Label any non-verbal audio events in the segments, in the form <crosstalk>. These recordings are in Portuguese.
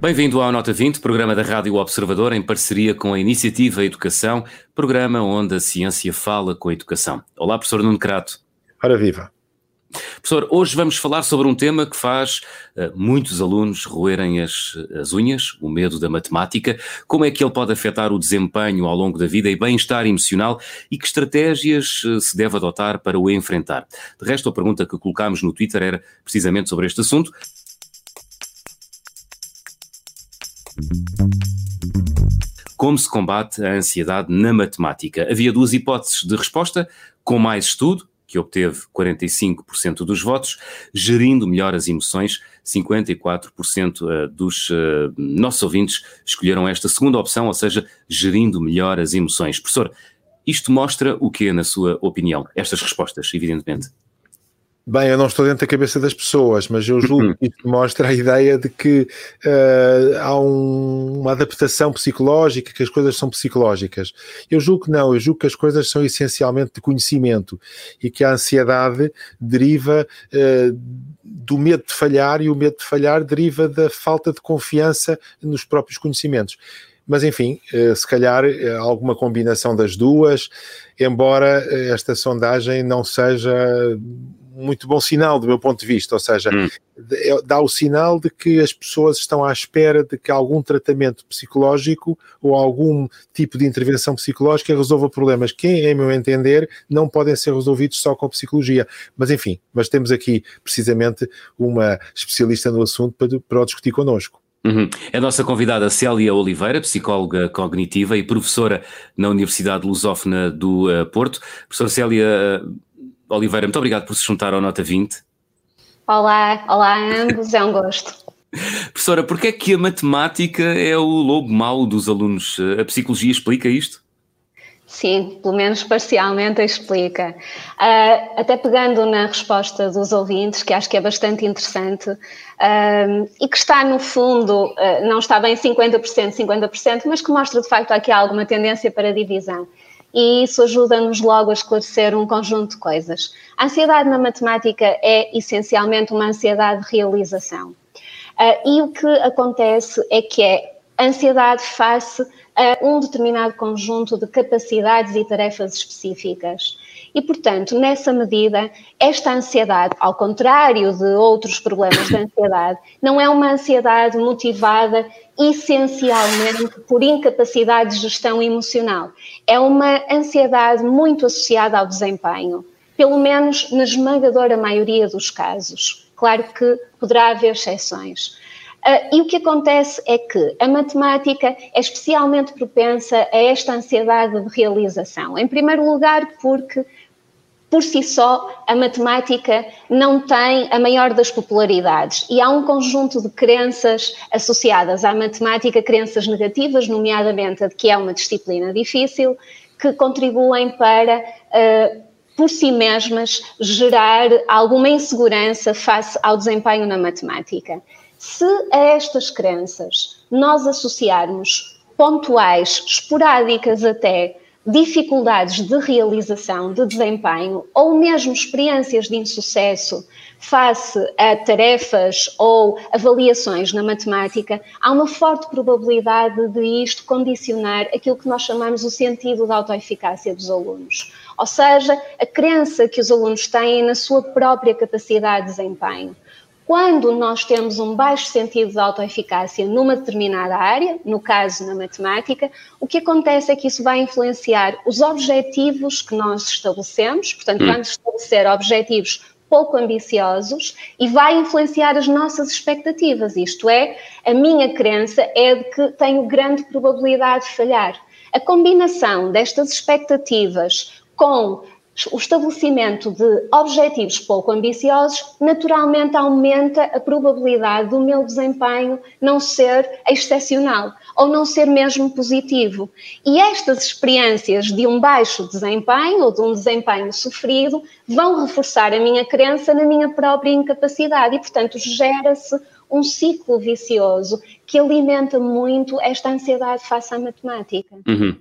Bem-vindo ao Nota 20, programa da Rádio Observador em parceria com a Iniciativa Educação, programa onde a ciência fala com a educação. Olá, professor Nuno Crato. Ora viva. Professor, hoje vamos falar sobre um tema que faz uh, muitos alunos roerem as, as unhas, o medo da matemática, como é que ele pode afetar o desempenho ao longo da vida e bem-estar emocional e que estratégias uh, se deve adotar para o enfrentar. De resto, a pergunta que colocámos no Twitter era precisamente sobre este assunto. Como se combate a ansiedade na matemática? Havia duas hipóteses de resposta: com mais estudo, que obteve 45% dos votos, gerindo melhor as emoções, 54% eh, dos uh, nossos ouvintes escolheram esta segunda opção, ou seja, gerindo melhor as emoções. Professor, isto mostra o que, na sua opinião? Estas respostas, evidentemente. Bem, eu não estou dentro da cabeça das pessoas, mas eu julgo uhum. que isto mostra a ideia de que uh, há um, uma adaptação psicológica, que as coisas são psicológicas. Eu julgo que não, eu julgo que as coisas são essencialmente de conhecimento e que a ansiedade deriva uh, do medo de falhar e o medo de falhar deriva da falta de confiança nos próprios conhecimentos mas enfim, eh, se calhar alguma combinação das duas, embora esta sondagem não seja muito bom sinal do meu ponto de vista, ou seja, hum. É, dá o sinal de que as pessoas estão à espera de que algum tratamento psicológico ou algum tipo de intervenção psicológica resolva problemas que, em meu entender, não podem ser resolvidos só com psicologia. Mas enfim, mas temos aqui precisamente uma especialista no assunto para, para o discutir connosco. Uhum. É a nossa convidada Célia Oliveira, psicóloga cognitiva e professora na Universidade Lusófona do uh, Porto. Professora Célia, Oliveira, muito obrigado por se juntar ao Nota 20. Olá, olá a ambos, é um gosto. <laughs> Professora, porquê é que a matemática é o lobo mau dos alunos? A psicologia explica isto? Sim, pelo menos parcialmente explica. Uh, até pegando na resposta dos ouvintes, que acho que é bastante interessante, uh, e que está no fundo, uh, não está bem 50%, 50%, mas que mostra de facto aqui alguma tendência para divisão e isso ajuda-nos logo a esclarecer um conjunto de coisas. A ansiedade na matemática é essencialmente uma ansiedade de realização. Uh, e o que acontece é que é ansiedade face a um determinado conjunto de capacidades e tarefas específicas. E, portanto, nessa medida, esta ansiedade, ao contrário de outros problemas de ansiedade, não é uma ansiedade motivada essencialmente por incapacidade de gestão emocional. É uma ansiedade muito associada ao desempenho, pelo menos na esmagadora maioria dos casos. Claro que poderá haver exceções. Uh, e o que acontece é que a matemática é especialmente propensa a esta ansiedade de realização. Em primeiro lugar, porque por si só, a matemática não tem a maior das popularidades e há um conjunto de crenças associadas à matemática, crenças negativas, nomeadamente a de que é uma disciplina difícil, que contribuem para, uh, por si mesmas, gerar alguma insegurança face ao desempenho na matemática. Se a estas crenças nós associarmos pontuais, esporádicas até, dificuldades de realização, de desempenho ou mesmo experiências de insucesso face a tarefas ou avaliações na matemática, há uma forte probabilidade de isto condicionar aquilo que nós chamamos o sentido da autoeficácia dos alunos. Ou seja, a crença que os alunos têm na sua própria capacidade de desempenho. Quando nós temos um baixo sentido de autoeficácia numa determinada área, no caso na matemática, o que acontece é que isso vai influenciar os objetivos que nós estabelecemos, portanto, hum. vamos estabelecer objetivos pouco ambiciosos e vai influenciar as nossas expectativas. Isto é, a minha crença é de que tenho grande probabilidade de falhar. A combinação destas expectativas com o estabelecimento de objetivos pouco ambiciosos naturalmente aumenta a probabilidade do meu desempenho não ser excepcional ou não ser mesmo positivo. E estas experiências de um baixo desempenho ou de um desempenho sofrido vão reforçar a minha crença na minha própria incapacidade e, portanto, gera-se um ciclo vicioso que alimenta muito esta ansiedade face à matemática. Uhum.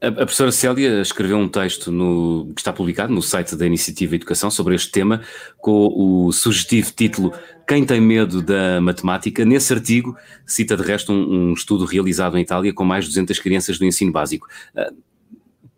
A, professora Célia escreveu um texto no, que está publicado no site da Iniciativa Educação sobre este tema, com o sugestivo título Quem tem medo da matemática? Nesse artigo, cita de resto um, um estudo realizado em Itália com mais de 200 crianças do ensino básico. Ah,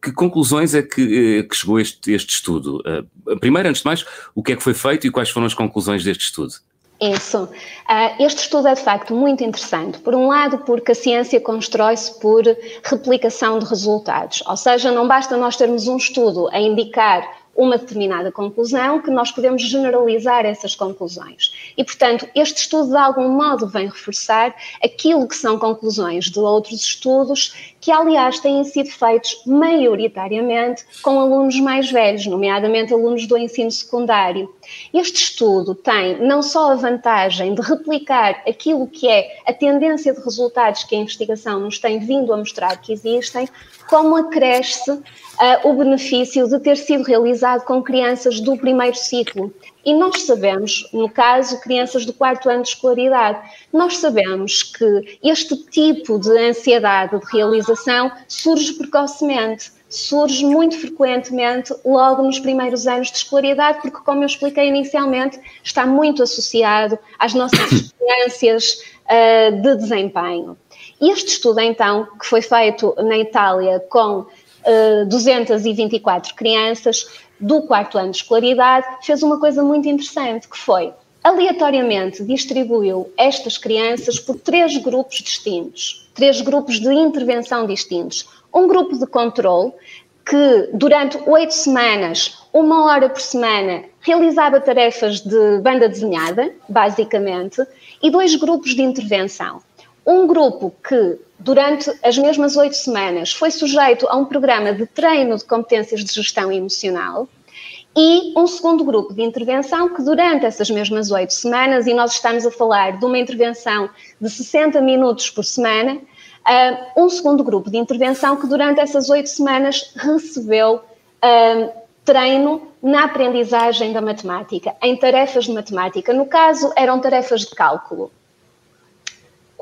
que conclusões é que, eh, que chegou este, este estudo? Ah, primeiro, antes de mais, o que é que foi feito e quais foram as conclusões deste estudo? Isso. Ah, este estudo é de facto muito interessante. Por um lado, porque a ciência constrói-se por replicação de resultados, ou seja, não basta nós termos um estudo a indicar uma determinada conclusão, que nós podemos generalizar essas conclusões. E, portanto, este estudo de algum modo vem reforçar aquilo que são conclusões de outros estudos, que aliás têm sido feitos maioritariamente com alunos mais velhos, nomeadamente alunos do ensino secundário. Este estudo tem não só a vantagem de replicar aquilo que é a tendência de resultados que a investigação nos tem vindo a mostrar que existem, como acresce uh, o benefício de ter sido realizado com crianças do primeiro ciclo. E nós sabemos, no caso, crianças do quarto ano de escolaridade, nós sabemos que este tipo de ansiedade de realização surge precocemente surge muito frequentemente logo nos primeiros anos de escolaridade, porque, como eu expliquei inicialmente, está muito associado às nossas <coughs> experiências uh, de desempenho. Este estudo, então, que foi feito na Itália com uh, eh, 224 crianças do quarto ano de escolaridade, fez uma coisa muito interessante, que foi, aleatoriamente distribuiu estas crianças por três grupos distintos, três grupos de intervenção distintos. Um grupo de controle, que durante oito semanas, uma hora por semana, realizava tarefas de banda desenhada, basicamente, e dois grupos de intervenção um grupo que, durante as mesmas oito semanas, foi sujeito a um programa de treino de competências de gestão emocional, e um segundo grupo de intervenção que, durante essas mesmas oito semanas, e nós estamos a falar de uma intervenção de 60 minutos por semana, uh, um segundo grupo de intervenção que, durante essas oito semanas, recebeu uh, treino na aprendizagem da matemática, em tarefas de matemática. No caso, eram tarefas de cálculo.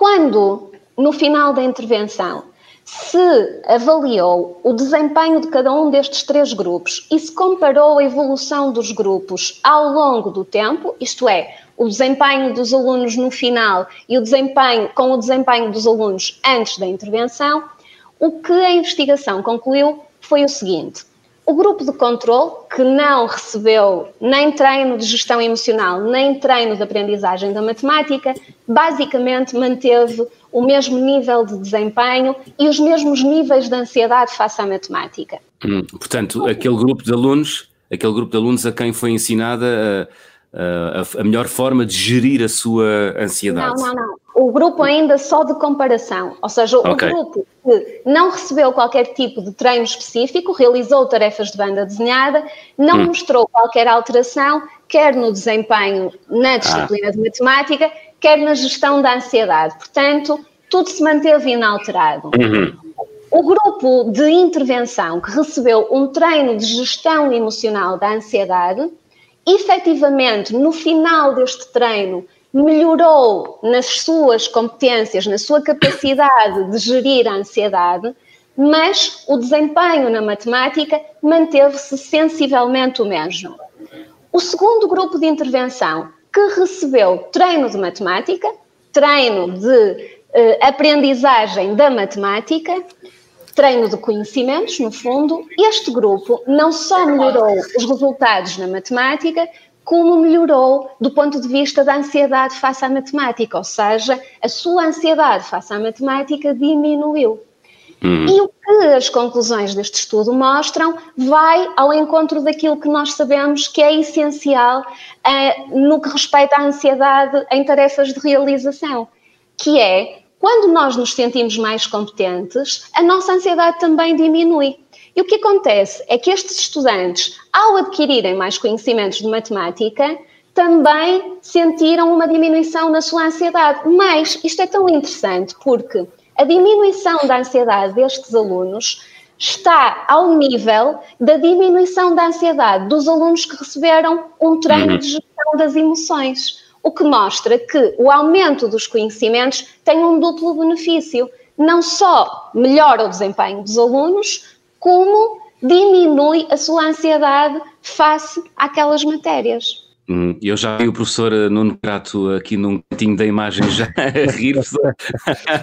Quando, no final da intervenção, se avaliou o desempenho de cada um destes três grupos e se comparou a evolução dos grupos ao longo do tempo, isto é, o desempenho dos alunos no final e o desempenho com o desempenho dos alunos antes da intervenção, o que a investigação concluiu foi o seguinte: o grupo de controle, que não recebeu nem treino de gestão emocional, nem treino de aprendizagem da matemática, basicamente manteve o mesmo nível de desempenho e os mesmos níveis de ansiedade face à matemática. Hum, portanto, aquele grupo de alunos, aquele grupo de alunos a quem foi ensinada a, a, a melhor forma de gerir a sua ansiedade. Não, não, não o grupo ainda só de comparação, ou seja, okay. o grupo que não recebeu qualquer tipo de treino específico, realizou tarefas de banda desenhada, não hum. mostrou qualquer alteração, quer no desempenho na disciplina ah. de matemática, quer na gestão da ansiedade. Portanto, tudo se manteve inalterado. Uhum. O grupo de intervenção que recebeu um treino de gestão emocional da ansiedade, efetivamente, no final deste treino, melhorou nas suas competências, na sua capacidade de gerir a ansiedade, mas o desempenho na matemática manteve-se sensivelmente o mesmo. O segundo grupo de intervenção, que recebeu treino de matemática, treino de eh, aprendizagem da matemática, treino de conhecimentos, no fundo, este grupo não só melhorou os resultados na matemática, como melhorou do ponto de vista da ansiedade face à matemática, ou seja, a sua ansiedade face à matemática diminuiu. Uhum. E o que as conclusões deste estudo mostram vai ao encontro daquilo que nós sabemos que é essencial uh, no que respeita à ansiedade em tarefas de realização, que é quando nós nos sentimos mais competentes, a nossa ansiedade também diminui. E o que acontece é que estes estudantes, ao adquirirem mais conhecimentos de matemática, também sentiram uma diminuição na sua ansiedade. Mas isto é tão interessante porque a diminuição da ansiedade destes alunos está ao nível da diminuição da ansiedade dos alunos que receberam um treino uhum. de gestão das emoções. o que mostra que o aumento dos conhecimentos tem um duplo benefício. Não só melhora o desempenho dos alunos, como diminui a sua ansiedade face àquelas matérias. Hum, eu já vi o professor eh, Nuno Prato aqui num cantinho da imagem já <laughs> a rir.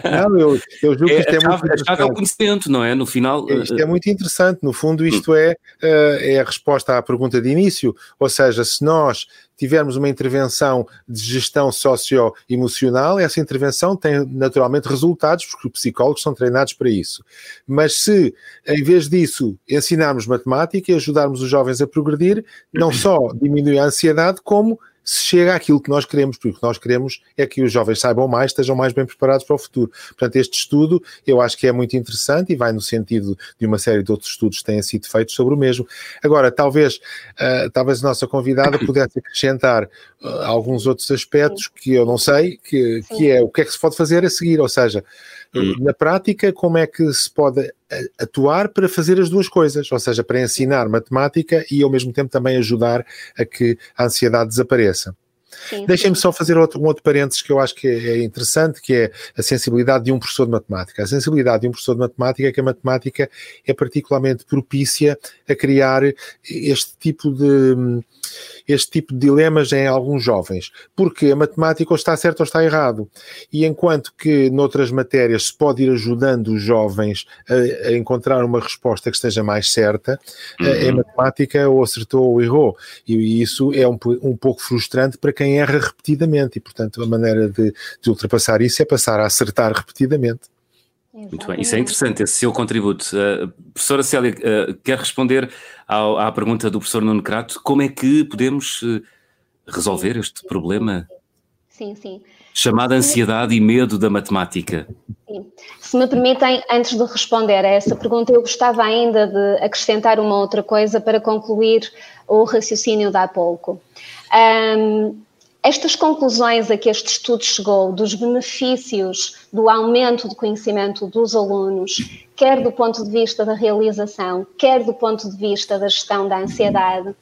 não, eu, eu julgo que isto é, é muito interessante. É o conhecimento, não é? No final... Isto é muito interessante. No fundo, isto hum. é, eh, é a resposta à pergunta de início. Ou seja, se nós tivermos uma intervenção de gestão socioemocional, essa intervenção tem naturalmente resultados, porque os psicólogos são treinados para isso. Mas se, em vez disso, ensinarmos matemática e ajudarmos os jovens a progredir, não só diminui a ansiedade, como se chega àquilo que nós queremos, porque o que nós queremos é que os jovens saibam mais, estejam mais bem preparados para o futuro. Portanto, este estudo eu acho que é muito interessante e vai no sentido de uma série de outros estudos que têm sido feitos sobre o mesmo. Agora, talvez, uh, talvez a nossa convidada pudesse acrescentar uh, alguns outros aspectos que eu não sei, que, que é o que é que se pode fazer a seguir, ou seja. Na prática, como é que se pode atuar para fazer as duas coisas, ou seja, para ensinar matemática e ao mesmo tempo também ajudar a que a ansiedade desapareça? Deixem-me só fazer outro, um outro parênteses que eu acho que é interessante, que é a sensibilidade de um professor de matemática. A sensibilidade de um professor de matemática é que a matemática é particularmente propícia a criar este tipo de este tipo de dilemas em alguns jovens, porque a matemática ou está certo ou está errado. E enquanto que noutras matérias se pode ir ajudando os jovens a, a encontrar uma resposta que esteja mais certa, uhum. em matemática ou acertou ou errou. E, e isso é um, um, pouco frustrante para quem erra repetidamente. E, portanto, a maneira de, de ultrapassar isso é passar a acertar repetidamente. Exatamente. Muito bem, isso é interessante, esse seu contributo. Uh, professora Célia, uh, quer responder ao, à pergunta do professor Nuno Crato, como é que podemos uh, resolver este problema? Sim, sim. Chamada ansiedade e medo da matemática. Sim. Se me permitem, antes de responder a essa pergunta, eu gostava ainda de acrescentar uma outra coisa para concluir o raciocínio de há pouco. Um, estas conclusões a que este estudo chegou dos benefícios do aumento do conhecimento dos alunos, quer do ponto de vista da realização, quer do ponto de vista da gestão da ansiedade,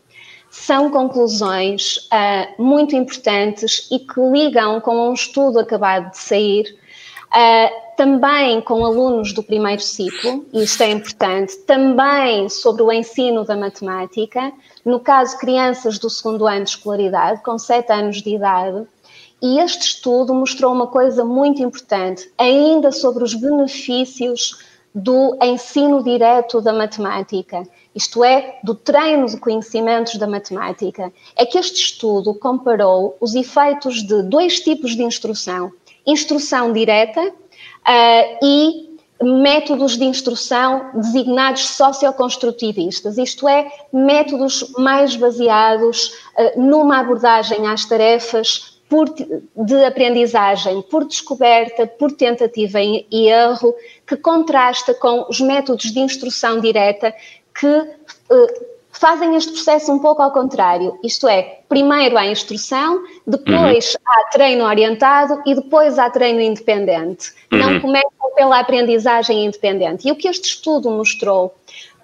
são conclusões uh, muito importantes e que ligam com um estudo acabado de sair, uh, também com alunos do primeiro ciclo, isto é importante, também sobre o ensino da matemática, no caso, crianças do segundo ano de escolaridade, com 7 anos de idade, e este estudo mostrou uma coisa muito importante, ainda sobre os benefícios do ensino direto da matemática, isto é, do treino de conhecimentos da matemática. É que este estudo comparou os efeitos de dois tipos de instrução: instrução direta uh, e métodos de instrução designados socioconstrutivistas, isto é, métodos mais baseados uh, numa abordagem às tarefas por, de aprendizagem por descoberta, por tentativa e erro, que contrasta com os métodos de instrução direta que uh, fazem este processo um pouco ao contrário, isto é, primeiro há instrução, depois uhum. há treino orientado e depois há treino independente. Uhum. Não começam pela aprendizagem independente. E o que este estudo mostrou,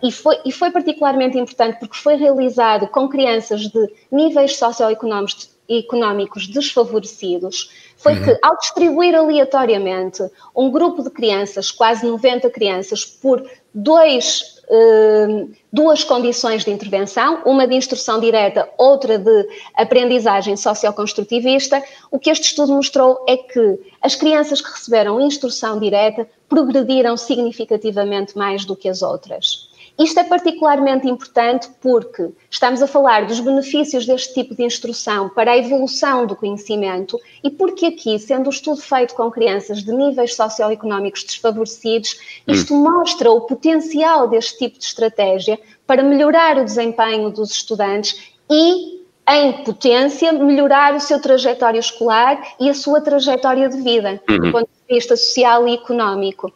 e foi, e foi particularmente importante porque foi realizado com crianças de níveis socioeconómicos económicos desfavorecidos, foi uhum. que ao distribuir aleatoriamente um grupo de crianças, quase 90 crianças, por dois Hum, duas condições de intervenção, uma de instrução direta, outra de aprendizagem socioconstrutivista, o que este estudo mostrou é que as crianças que receberam instrução direta progrediram significativamente mais do que as outras. Isto é particularmente importante porque estamos a falar dos benefícios deste tipo de instrução para a evolução do conhecimento e porque aqui, sendo o estudo feito com crianças de níveis socioeconómicos desfavorecidos, isto hum. mostra o potencial deste tipo de estratégia para melhorar o desempenho dos estudantes e em potência, melhorar o seu trajetório escolar e a sua trajetória de vida, do uhum. ponto de vista social e económico.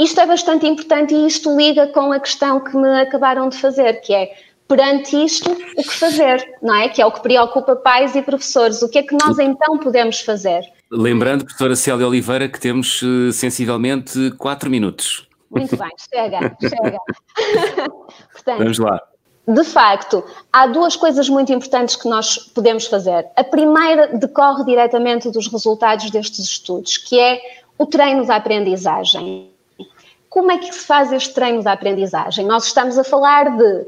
Isto é bastante importante e isto liga com a questão que me acabaram de fazer, que é perante isto, o que fazer, não é? Que é o que preocupa pais e professores. O que é que nós então podemos fazer? Lembrando, professora Célia Oliveira, que temos uh, sensivelmente 4 minutos. Muito bem, chega, chega. <laughs> Portanto, Vamos lá. de facto, há duas coisas muito importantes que nós podemos fazer. A primeira decorre diretamente dos resultados destes estudos, que é o treino da aprendizagem. Como é que se faz este treino da aprendizagem? Nós estamos a falar de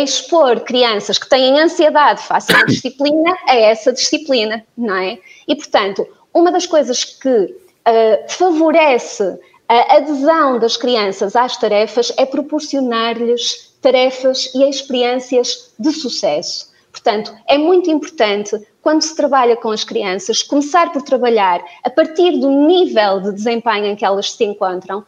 expor crianças que têm ansiedade face uma disciplina a essa disciplina, não é? E, portanto, uma das coisas que uh, favorece a adesão das crianças às tarefas é proporcionar-lhes tarefas e experiências de sucesso. Portanto, é muito importante, quando se trabalha com as crianças, começar por trabalhar a partir do nível de desempenho em que elas se encontram,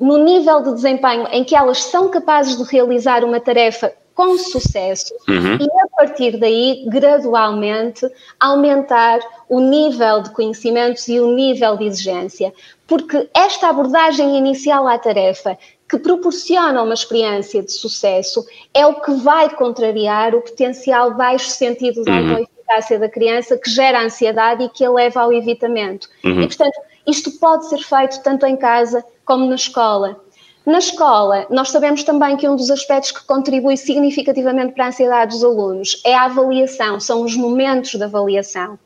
no nível de desempenho em que elas são capazes de realizar uma tarefa com sucesso uhum. e a partir daí, gradualmente, aumentar o nível de conhecimentos e o nível de exigência. Porque esta abordagem inicial à tarefa que proporciona uma experiência de sucesso é o que vai contrariar o potencial baixo sentido da uhum. autoeficácia da criança que gera ansiedade e que a leva ao evitamento. Uhum. E, portanto, isto pode ser feito tanto em casa como na escola. Na escola, nós sabemos também que um dos aspectos que contribui significativamente para a ansiedade dos alunos é a avaliação, são os momentos de avaliação.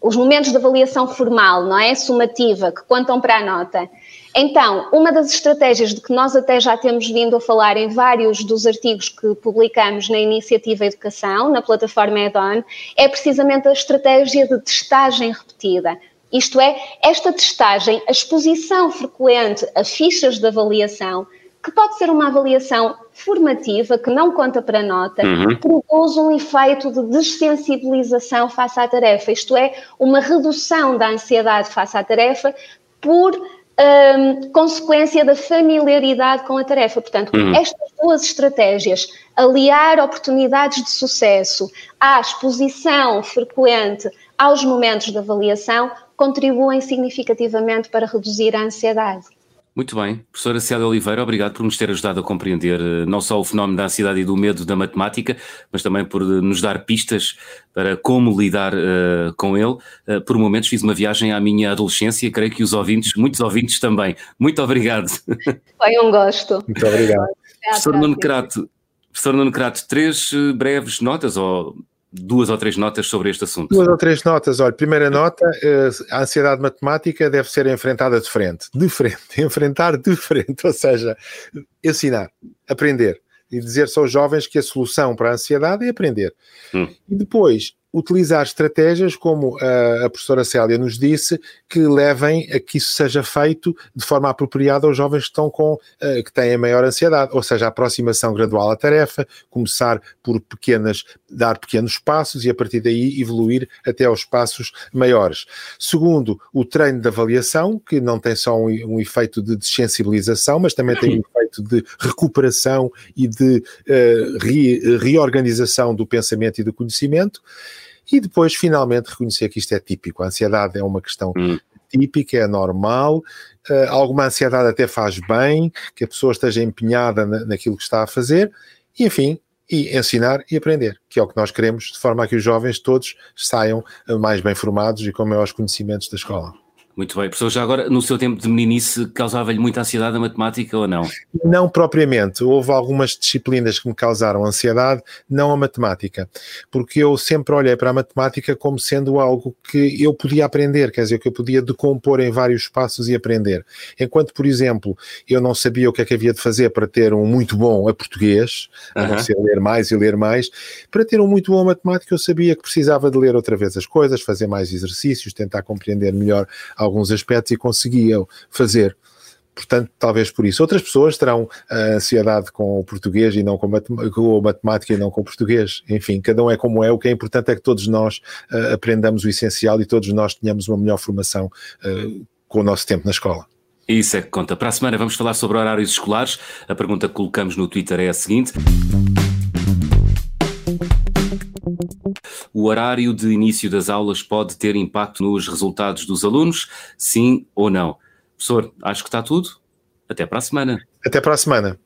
Os momentos de avaliação formal, não é? Sumativa, que contam para a nota. Então, uma das estratégias de que nós até já temos vindo a falar em vários dos artigos que publicamos na Iniciativa Educação, na plataforma EDON, é precisamente a estratégia de testagem repetida. Isto é, esta testagem, a exposição frequente a fichas de avaliação, que pode ser uma avaliação formativa, que não conta para nota, uhum. produz um efeito de dessensibilização face à tarefa, isto é, uma redução da ansiedade face à tarefa por um, consequência da familiaridade com a tarefa. Portanto, uhum. estas duas estratégias, aliar oportunidades de sucesso à exposição frequente aos momentos de avaliação, contribuem significativamente para reduzir a ansiedade. Muito bem. Professora Célia Oliveira, obrigado por nos ter ajudado a compreender eh, não só o fenómeno da ansiedade e do medo da matemática, mas também por eh, nos dar pistas para como lidar uh, com ele. Uh, por momentos fiz uma viagem à minha adolescência, creio que os ouvintes, muitos ouvintes também. Muito obrigado. Foi um gosto. Muito obrigado. Professor Nuno Crato, professor Nuno Crato, três breves notas ou duas ou três notas sobre este assunto. Duas ou três notas. Olha, primeira nota, eh, a ansiedade matemática deve ser enfrentada de frente. De frente. <laughs> Enfrentar de frente. Ou seja, ensinar, aprender. E dizer aos jovens que a solução para a ansiedade é aprender. Hum. E depois, utilizar estratégias, como a, a professora Célia nos disse, que levem a que isso seja feito de forma apropriada aos jovens que estão com, uh, que têm a maior ansiedade, ou seja, a aproximação gradual à tarefa, começar por pequenas, dar pequenos passos e a partir daí evoluir até aos passos maiores. Segundo, o treino de avaliação, que não tem só um, um efeito de desensibilização, mas também tem um <laughs> efeito de recuperação e de uh, re, reorganização do pensamento e do conhecimento e depois finalmente reconhecer que isto é típico. A ansiedade é uma questão hum. típica, é normal. Uh, alguma ansiedade até faz bem, que a pessoa esteja empenhada na, naquilo que está a fazer, e enfim, e ensinar e aprender, que é o que nós queremos, de forma a que os jovens todos saiam mais bem formados e com maiores conhecimentos da escola. Muito bem. Professor, já agora, no seu tempo de meninice, causava-lhe muita ansiedade a matemática ou não? Não propriamente. Houve algumas disciplinas que me causaram ansiedade, não a matemática. Porque eu sempre olhei para a matemática como sendo algo que eu podia aprender, quer dizer, que eu podia decompor em vários passos e aprender. Enquanto, por exemplo, eu não sabia o que é que havia de fazer para ter um muito bom a português, uh -huh. a ler mais e ler mais, para ter um muito bom a matemática eu sabia que precisava de ler outra vez as coisas, fazer mais exercícios, tentar compreender melhor alguns aspectos e conseguiam fazer. Portanto, talvez por isso. Outras pessoas terão a ansiedade com o português e não com, a matemática e não com o português. Enfim, cada um é como é. O que é importante é que todos nós uh, aprendamos o essencial e todos nós tenhamos uma melhor formação uh, com o nosso tempo na escola. Isso é que conta. Para a semana vamos falar sobre horários escolares. A pergunta que colocamos no Twitter é a seguinte. O horário de início das aulas pode ter impacto nos resultados dos alunos? Sim ou não? Professor, acho que está tudo. Até para a semana. Até para a semana.